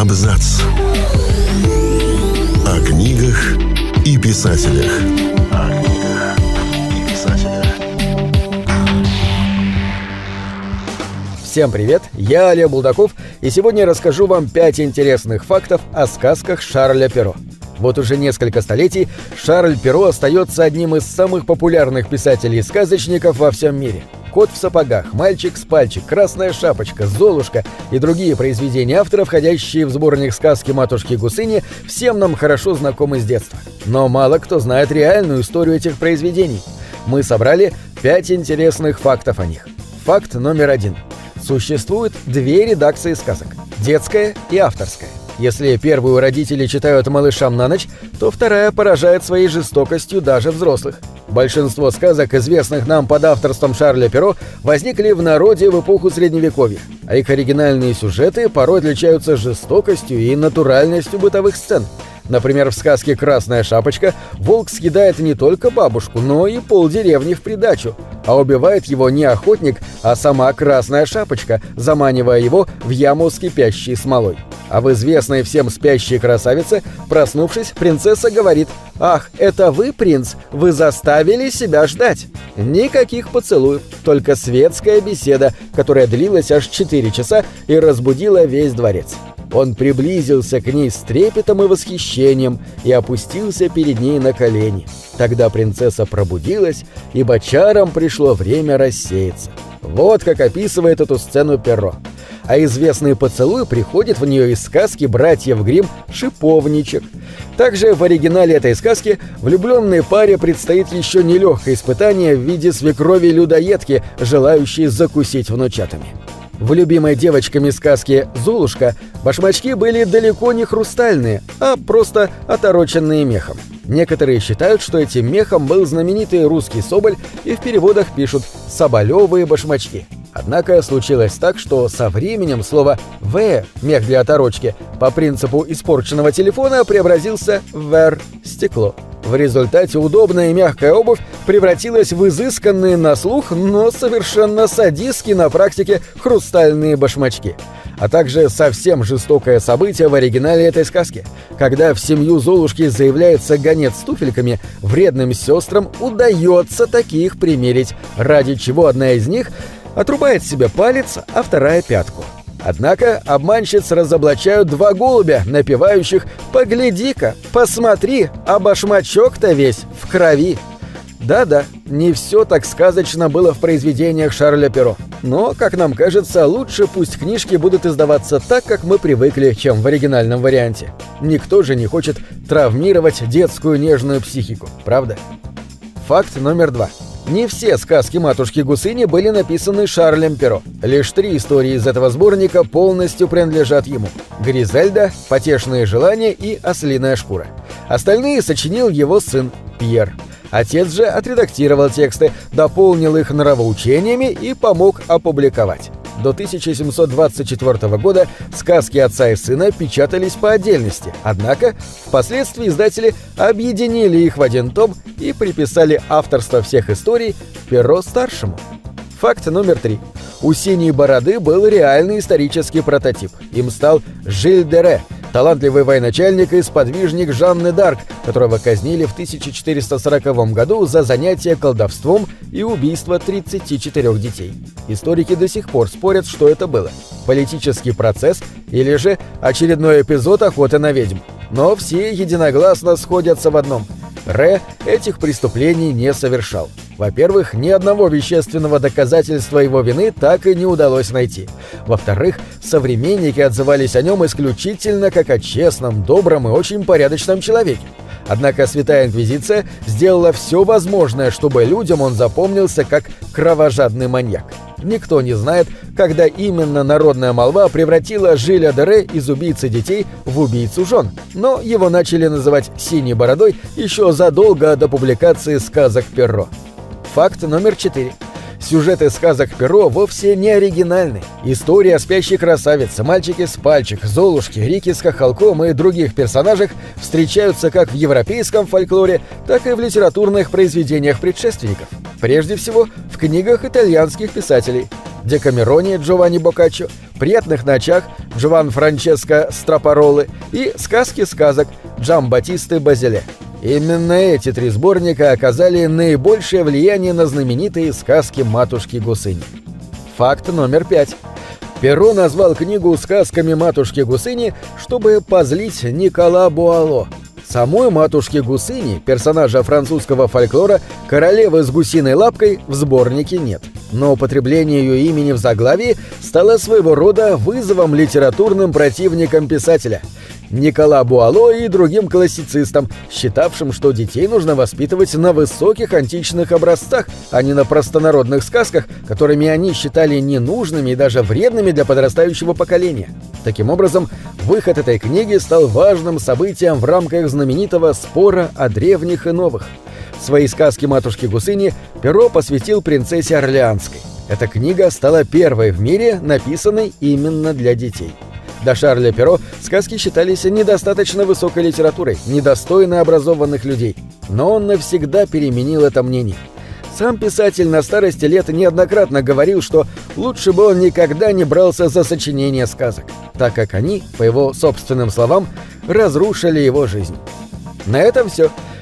Абзац. О книгах и писателях. О книгах и писателях. Всем привет, я Олег Булдаков, и сегодня я расскажу вам пять интересных фактов о сказках Шарля Перо. Вот уже несколько столетий Шарль Перо остается одним из самых популярных писателей-сказочников во всем мире. «Кот в сапогах», «Мальчик с пальчик», «Красная шапочка», «Золушка» и другие произведения автора, входящие в сборник сказки матушки Гусыни, всем нам хорошо знакомы с детства. Но мало кто знает реальную историю этих произведений. Мы собрали пять интересных фактов о них. Факт номер один. Существует две редакции сказок – детская и авторская. Если первую родители читают малышам на ночь, то вторая поражает своей жестокостью даже взрослых. Большинство сказок, известных нам под авторством Шарля Перо, возникли в народе в эпоху Средневековья, а их оригинальные сюжеты порой отличаются жестокостью и натуральностью бытовых сцен. Например, в сказке «Красная шапочка» волк съедает не только бабушку, но и полдеревни в придачу, а убивает его не охотник, а сама Красная шапочка, заманивая его в яму с кипящей смолой. А в известной всем спящей красавице, проснувшись, принцесса говорит «Ах, это вы, принц? Вы заставили себя ждать!» Никаких поцелуев, только светская беседа, которая длилась аж 4 часа и разбудила весь дворец. Он приблизился к ней с трепетом и восхищением и опустился перед ней на колени. Тогда принцесса пробудилась, и бочарам пришло время рассеяться. Вот как описывает эту сцену Перро а известный поцелуй приходит в нее из сказки братьев Грим «Шиповничек». Также в оригинале этой сказки влюбленной паре предстоит еще нелегкое испытание в виде свекрови-людоедки, желающей закусить внучатами. В любимой девочками сказке «Золушка» башмачки были далеко не хрустальные, а просто отороченные мехом. Некоторые считают, что этим мехом был знаменитый русский соболь и в переводах пишут «соболевые башмачки». Однако случилось так, что со временем слово «в» — мех для оторочки по принципу испорченного телефона преобразился в «р» — стекло. В результате удобная и мягкая обувь превратилась в изысканные на слух, но совершенно садистски на практике хрустальные башмачки. А также совсем жестокое событие в оригинале этой сказки. Когда в семью Золушки заявляется гонец с туфельками, вредным сестрам удается таких примерить, ради чего одна из них — отрубает себе палец, а вторая пятку. Однако обманщиц разоблачают два голубя, напевающих «Погляди-ка, посмотри, а башмачок-то весь в крови». Да-да, не все так сказочно было в произведениях Шарля Перо. Но, как нам кажется, лучше пусть книжки будут издаваться так, как мы привыкли, чем в оригинальном варианте. Никто же не хочет травмировать детскую нежную психику, правда? Факт номер два. Не все сказки матушки Гусыни были написаны Шарлем Перо. Лишь три истории из этого сборника полностью принадлежат ему. «Гризельда», «Потешные желания» и «Ослиная шкура». Остальные сочинил его сын Пьер. Отец же отредактировал тексты, дополнил их нравоучениями и помог опубликовать. До 1724 года сказки отца и сына печатались по отдельности, однако впоследствии издатели объединили их в один том и приписали авторство всех историй Перо старшему. Факт номер три. У «Синей бороды» был реальный исторический прототип. Им стал Жиль Дере – талантливый военачальник и сподвижник Жанны Д'Арк, которого казнили в 1440 году за занятие колдовством и убийство 34 детей. Историки до сих пор спорят, что это было – политический процесс или же очередной эпизод охоты на ведьм. Но все единогласно сходятся в одном – Ре этих преступлений не совершал. Во-первых, ни одного вещественного доказательства его вины так и не удалось найти. Во-вторых, современники отзывались о нем исключительно как о честном, добром и очень порядочном человеке. Однако Святая Инквизиция сделала все возможное, чтобы людям он запомнился как кровожадный маньяк. Никто не знает, когда именно народная молва превратила Жиля Дере из убийцы детей в убийцу жен, но его начали называть «синей бородой» еще задолго до публикации сказок Перро. Факт номер четыре. Сюжеты сказок Перо вовсе не оригинальны. История о спящей красавице, мальчике с пальчик, Золушке, Рике с хохолком и других персонажах встречаются как в европейском фольклоре, так и в литературных произведениях предшественников. Прежде всего, в книгах итальянских писателей Декамерони Джованни Боккаччо, «Приятных ночах» Джован Франческо Страпаролы и «Сказки сказок» Джамбатисты Базиле. Именно эти три сборника оказали наибольшее влияние на знаменитые сказки матушки Гусыни. Факт номер пять. Перо назвал книгу сказками матушки Гусыни, чтобы позлить Никола Буало. Самой матушки Гусыни, персонажа французского фольклора, королевы с гусиной лапкой в сборнике нет. Но употребление ее имени в заглавии стало своего рода вызовом литературным противникам писателя – Никола Буало и другим классицистам, считавшим, что детей нужно воспитывать на высоких античных образцах, а не на простонародных сказках, которыми они считали ненужными и даже вредными для подрастающего поколения. Таким образом, выход этой книги стал важным событием в рамках знаменитого спора о древних и новых. Свои сказки матушки Гусыни Перо посвятил принцессе Орлеанской. Эта книга стала первой в мире, написанной именно для детей. До Шарля Перо сказки считались недостаточно высокой литературой, недостойно образованных людей. Но он навсегда переменил это мнение. Сам писатель на старости лет неоднократно говорил, что лучше бы он никогда не брался за сочинение сказок, так как они, по его собственным словам, разрушили его жизнь. На этом все.